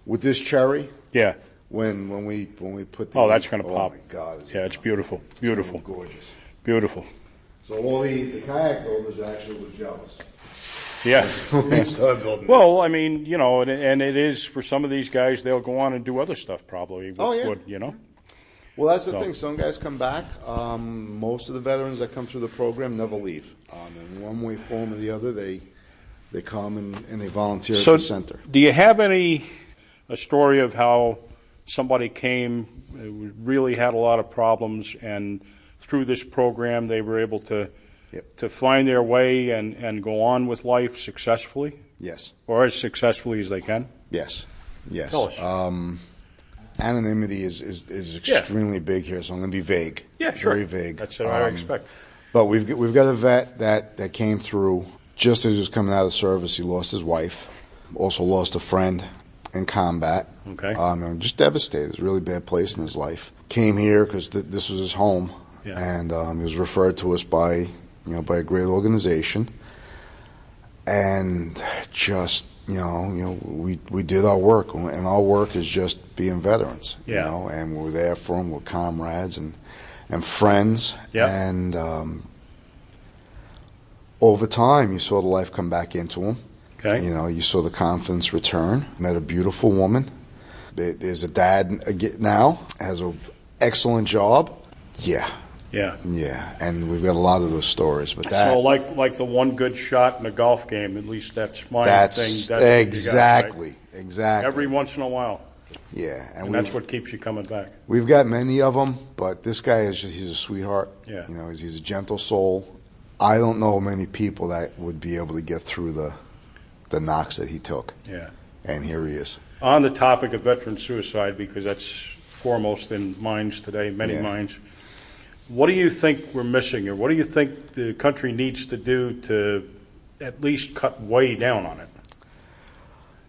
with this cherry, yeah, when when we when we put the Oh, that's gonna oh pop. my God, yeah. It's beautiful, beautiful, gorgeous. beautiful. So all the, the kayak builders actually were jealous. Yeah. when they started building Well, I mean, you know, and, and it is for some of these guys, they'll go on and do other stuff probably. Oh, with Oh, yeah. wood, you know. This. Well, that's the So- thing. Some guys come back. Um, most of the veterans that come through the program never leave. Um, in one way, form, or the other, they they come and, and they volunteer So, at the center. do you have any a story of how somebody came, uh, really had a lot of problems, and through this program they were able to Yep. to find their way and, and go on with life successfully, Yes, or as successfully as they can? yes, yes. Tell us. Um, anonymity is, is, is extremely big here, so I'm going to be vague. yeah, sure. Very vague. That's what I Um, expect. But we've got, we've got a vet that, that came through just as he was coming out of service. He lost his wife, also lost a friend in combat. Okay. Um, and just devastated. It was a really bad place in his life. Came here because th- this was his home, Yeah. and um, he was referred to us by you know by a great organization. And just you know you know we we did our work, and our work is just being veterans. Yeah. You know, and we're there for them. We're comrades and and friends. Yeah. And um, over time, you saw the life come back into him. Okay. You know, you saw the confidence return. Met a beautiful woman. There- There's a dad now has an excellent job. Yeah, Yeah. yeah, and we've got a lot of those stories. But that so like like the one good shot in a golf game, at least that's my that's thing. That's you got, right? exactly exactly Every once in a while. Yeah, and, we- that's what keeps you coming back. We've got many of them, but this guy is just, he's a sweetheart. Yeah. You know, he's, he's a gentle soul. I don't know many people that would be able to get through the the knocks that he took, Yeah. and here he is. On the topic of veteran suicide, because that's foremost in minds today, many Yeah. minds. What do you think we're missing, or what do you think the country needs to do to at least cut way down on it?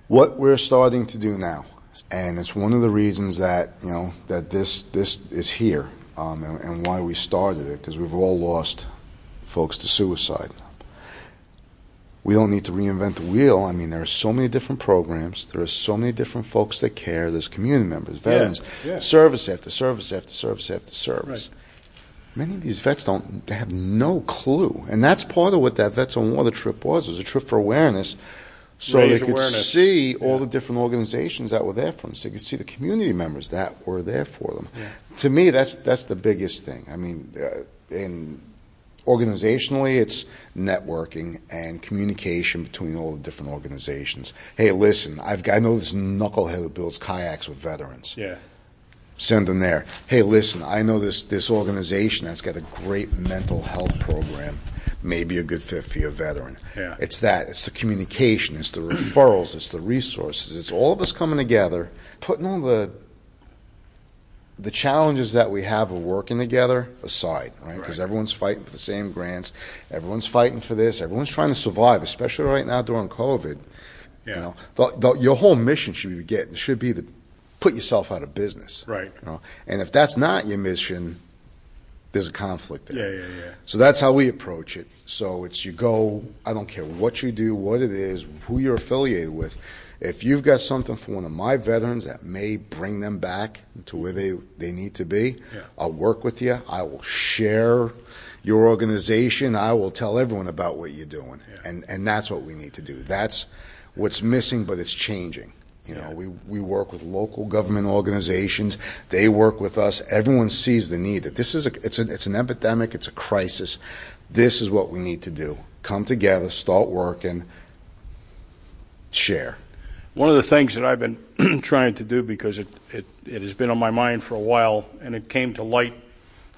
What we're starting to do now, and it's one of the reasons that you know that this this is here, um, and, and why we started it, because we've all lost folks to suicide. We don't need to reinvent the wheel. I mean, there are so many different programs. There are so many different folks that care. There's community members, veterans, yeah. service after service after service after service. Many of these vets don't they have no clue, and that's part of what that Vets on Water trip was. It was a trip for awareness, so Raise they could awareness. see all Yeah. the different organizations that were there for them. So they could see the community members that were there for them. To me, that's that's the biggest thing. I mean, uh, in organizationally, it's networking and communication between all the different organizations. Hey, listen, I've got, I know this knucklehead who builds kayaks with veterans Yeah. Send them there. Hey, listen, I know this this organization that's got a great mental health program. Maybe a good fit for your veteran. Yeah. It's that. It's the communication. It's the referrals. It's the resources. It's all of us coming together, putting all the the challenges that we have of working together aside, right? Because Right. everyone's fighting for the same grants. Everyone's fighting for this. Everyone's trying to survive, especially right now during COVID. Yeah. You know, the, the, your whole mission should be get should be to put yourself out of business. Right. You know? And if that's not your mission, there's a conflict there. Yeah, yeah, yeah. So that's how we approach it. So it's you go, I don't care what you do, what it is, who you're affiliated with. If you've got something for one of my veterans that may bring them back to where they, they need to be, Yeah. I'll work with you. I will share your organization. I will tell everyone about what you're doing. Yeah. And, and that's what we need to do. That's what's missing, but it's changing. You know, we, we work with local government organizations. They work with us. Everyone sees the need that this is a, it's, a, it's an epidemic. It's a crisis. This is what we need to do. Come together, start working, share. One of the things that I've been trying to do because it, it, it has been on my mind for a while and it came to light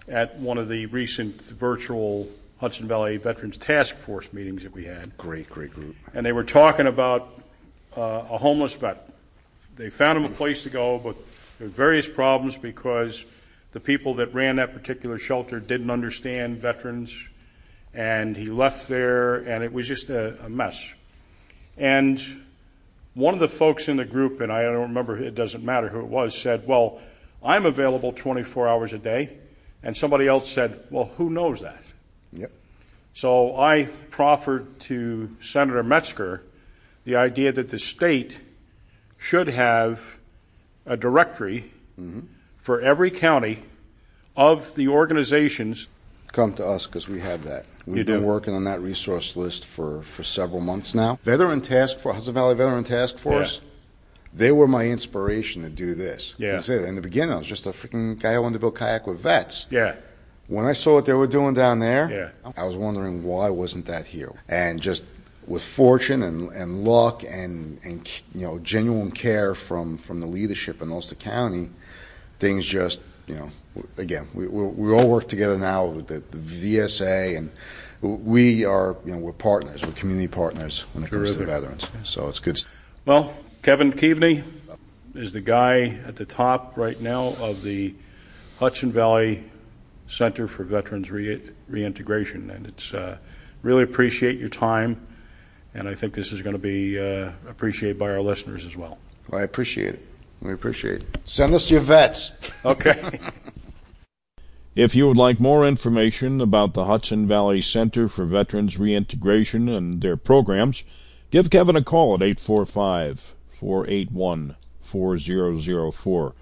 at one of the recent virtual Hudson Valley Veterans Task Force meetings that we had. Great, great group. And they were talking about uh, a homeless vet. They found him a place to go, but there were various problems because the people that ran that particular shelter didn't understand veterans, and he left there, and it was just a, a mess. And one of the folks in the group, and I don't remember, it doesn't matter who it was, said, Well, I'm available 24 hours a day. And somebody else said, Well, who knows that? Yep. So I proffered to Senator Metzger the idea that the state should have a directory for every county of the organizations. Come to us because we have that. We've You been do. working on that resource list for, for several months now. Veteran Task Force, Hudson Valley Veteran Task Force, they were my inspiration to do this. Yeah. In the beginning, I was just a freaking guy who wanted to build kayak with vets. Yeah, When I saw what they were doing down there, Yeah. I was wondering why wasn't that here? And just with fortune and, and luck and, and you know genuine care from, from the leadership in Ulster County, things just you know again we, we, we all work together now with the, the VSA and we are you know we're partners we're community partners when it comes to veterans. So it's good Well, Kevin Keaveney is the guy at the top right now of the Hudson Valley Center for Veterans Re- Reintegration, and it's uh, really appreciate your time, and I think this is going to be uh, appreciated by our listeners as well. I appreciate it we appreciate it send us your vets Okay. If you would like more information about the Hudson Valley Center for Veterans Reintegration and their programs, give Kevin a call at 845 481 4004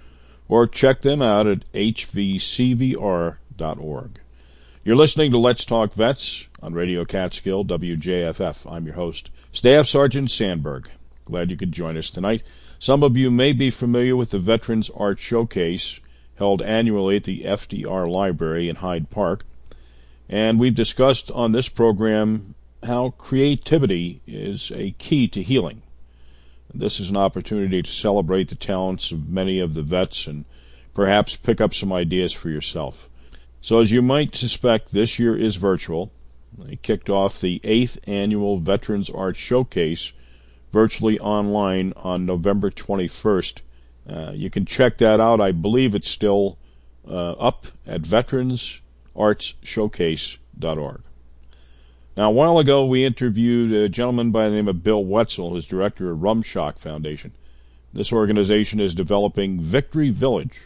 or check them out at hvcvr.org. You're listening to Let's Talk Vets on Radio Catskill, WJFF. I'm your host, Staff Sergeant Sandberg. Glad you could join us tonight. Some of you may be familiar with the Veterans Art Showcase held annually at the FDR Library in Hyde Park. And we've discussed on this program how creativity is a key to healing. This is an opportunity to celebrate the talents of many of the vets and perhaps pick up some ideas for yourself. So, as you might suspect, this year is virtual. They kicked off the eighth annual Veterans Art Showcase virtually online on November 21st. Uh, you can check that out. I believe it's still uh, up at veteransartsshowcase.org. Now, a while ago, we interviewed a gentleman by the name of Bill Wetzel, who's director of Rumshock Foundation. This organization is developing Victory Village,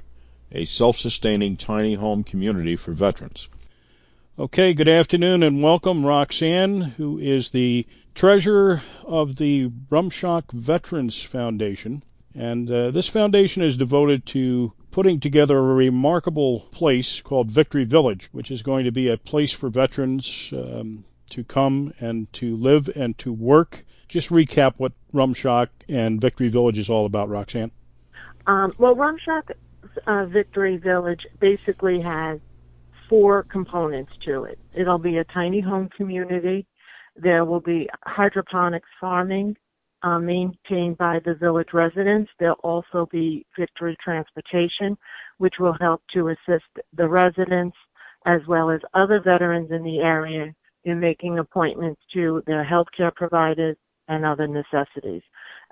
a self sustaining tiny home community for veterans. Okay, good afternoon and welcome, Roxanne, who is the treasurer of the Rumshock Veterans Foundation. And uh, this foundation is devoted to putting together a remarkable place called Victory Village, which is going to be a place for veterans um, to come and to live and to work. Just recap what Rumshock and Victory Village is all about, Roxanne. Um, well, Rumshock uh, Victory Village basically has four components to it. It'll be a tiny home community. There will be hydroponics farming uh, maintained by the village residents. There'll also be Victory Transportation, which will help to assist the residents as well as other veterans in the area in making appointments to their healthcare providers and other necessities.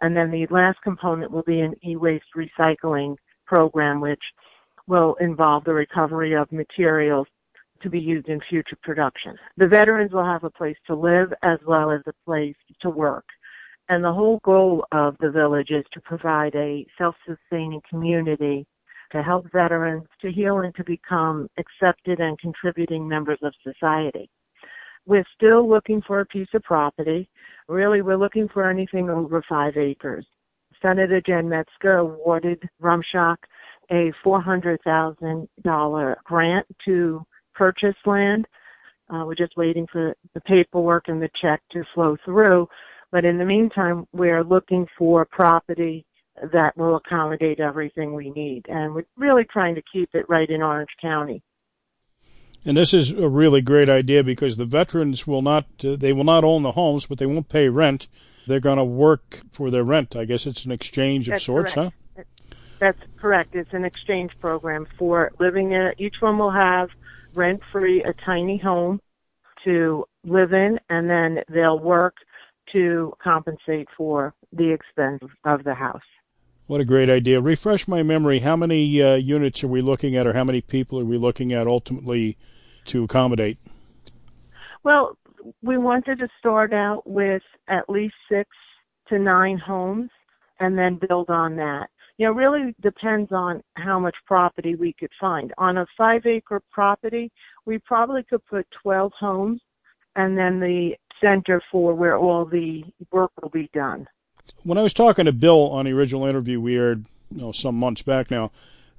And then the last component will be an e-waste recycling program, which will involve the recovery of materials to be used in future production. The veterans will have a place to live as well as a place to work. And the whole goal of the village is to provide a self-sustaining community to help veterans to heal and to become accepted and contributing members of society. We're still looking for a piece of property. Really, we're looking for anything over five acres. Senator Jen Metzger awarded Rumshock a $400,000 grant to purchase land. Uh, we're just waiting for the paperwork and the check to flow through. But in the meantime, we're looking for property that will accommodate everything we need. And we're really trying to keep it right in Orange County. And this is a really great idea because the veterans will not, uh, they will not own the homes, but they won't pay rent. They're going to work for their rent. I guess it's an exchange of That's sorts, correct. huh? That's correct. It's an exchange program for living in. Each one will have rent free a tiny home to live in, and then they'll work to compensate for the expense of the house. What a great idea. Refresh my memory. How many uh, units are we looking at, or how many people are we looking at ultimately to accommodate? Well, we wanted to start out with at least six to nine homes and then build on that. You know, really depends on how much property we could find. On a five acre property, we probably could put 12 homes and then the center for where all the work will be done. When I was talking to Bill on the original interview we aired you know, some months back now,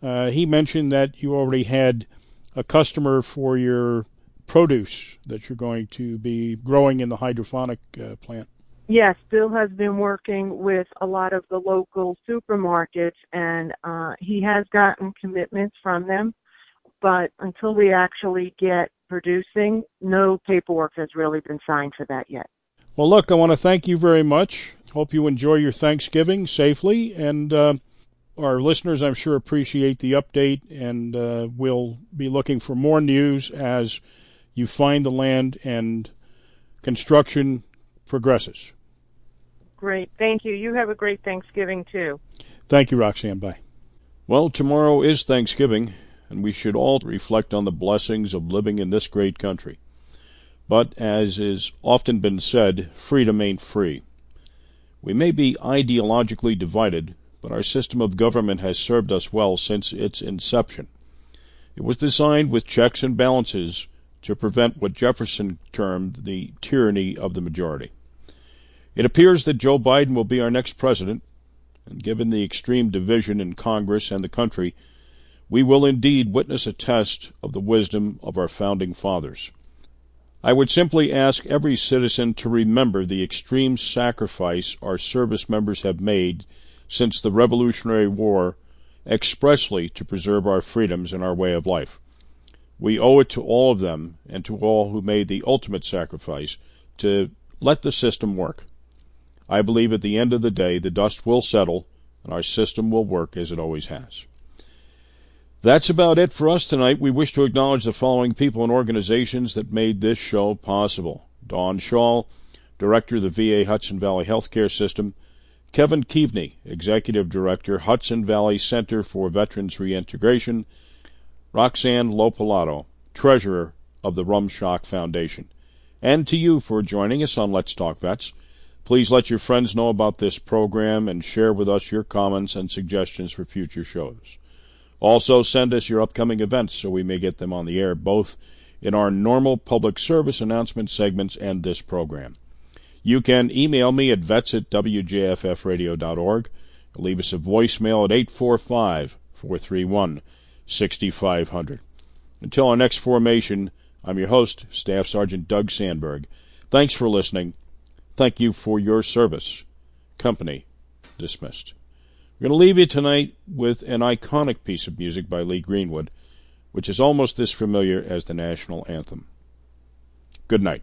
uh, he mentioned that you already had a customer for your produce that you're going to be growing in the hydroponic uh, plant. Yes, Bill has been working with a lot of the local supermarkets and uh, he has gotten commitments from them. But until we actually get producing, no paperwork has really been signed for that yet. Well, look, I want to thank you very much. Hope you enjoy your Thanksgiving safely. And uh, our listeners, I'm sure, appreciate the update. And uh, we'll be looking for more news as you find the land and construction progresses. Great. Thank you. You have a great Thanksgiving too. Thank you, Roxanne. Bye. Well, tomorrow is Thanksgiving, and we should all reflect on the blessings of living in this great country. But, as is often been said, freedom ain't free. We may be ideologically divided, but our system of government has served us well since its inception. It was designed with checks and balances to prevent what Jefferson termed the tyranny of the majority. It appears that Joe Biden will be our next president, and given the extreme division in Congress and the country, we will indeed witness a test of the wisdom of our founding fathers. I would simply ask every citizen to remember the extreme sacrifice our service members have made since the Revolutionary War expressly to preserve our freedoms and our way of life. We owe it to all of them and to all who made the ultimate sacrifice to let the system work. I believe at the end of the day the dust will settle and our system will work as it always has. That's about it for us tonight. We wish to acknowledge the following people and organizations that made this show possible Don Shaw, Director of the VA Hudson Valley Healthcare System, Kevin Keaveney, Executive Director, Hudson Valley Center for Veterans Reintegration, Roxanne Lopalato, Treasurer of the Rumschock Foundation, and to you for joining us on Let's Talk Vets. Please let your friends know about this program and share with us your comments and suggestions for future shows. Also, send us your upcoming events so we may get them on the air, both in our normal public service announcement segments and this program. You can email me at vets at wjffradio.org. Leave us a voicemail at 845 431 6500. Until our next formation, I'm your host, Staff Sergeant Doug Sandberg. Thanks for listening. Thank you for your service. Company dismissed. We're going to leave you tonight with an iconic piece of music by Lee Greenwood, which is almost as familiar as the national anthem. Good night.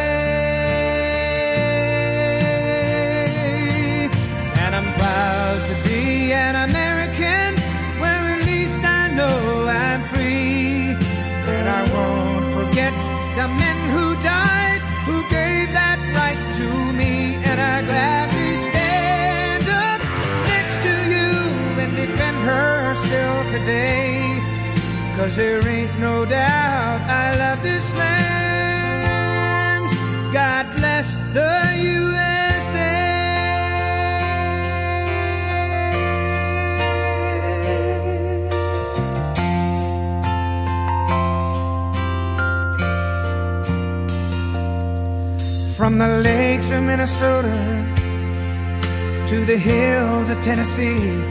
Today. Cause there ain't no doubt I love this land. God bless the USA. From the lakes of Minnesota to the hills of Tennessee,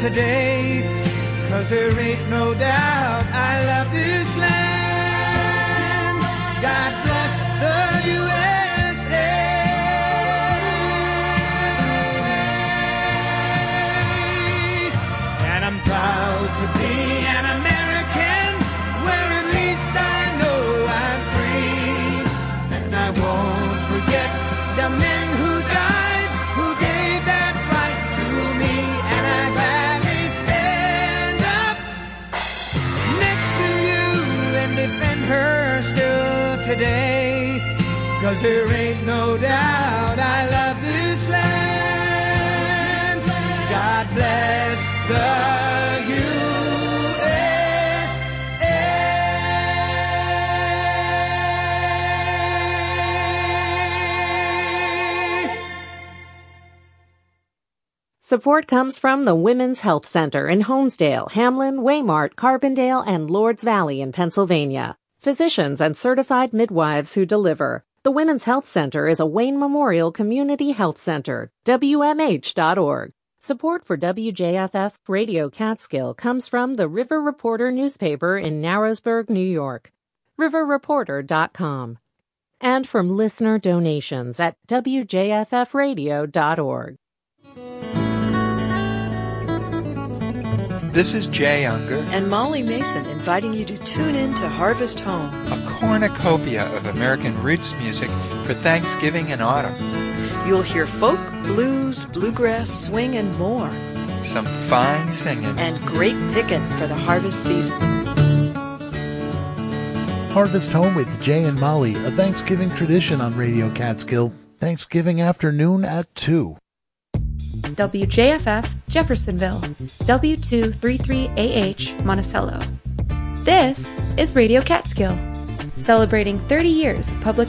today. Cause there ain't no doubt I love this land. God bless the USA. And I'm proud to be Cause there ain't no doubt I love this land. God bless the USA. Support comes from the Women's Health Center in Honesdale, Hamlin, Waymart, Carbondale, and Lords Valley in Pennsylvania. Physicians and certified midwives who deliver. The Women's Health Center is a Wayne Memorial Community Health Center, WMH.org. Support for WJFF Radio Catskill comes from the River Reporter newspaper in Narrowsburg, New York, riverreporter.com, and from listener donations at WJFFradio.org. This is Jay Unger and Molly Mason inviting you to tune in to Harvest Home, a cornucopia of American roots music for Thanksgiving and autumn. You'll hear folk, blues, bluegrass, swing, and more. Some fine singing and great picking for the harvest season. Harvest Home with Jay and Molly, a Thanksgiving tradition on Radio Catskill. Thanksgiving afternoon at 2. WJFF Jeffersonville, W233AH Monticello. This is Radio Catskill, celebrating 30 years of public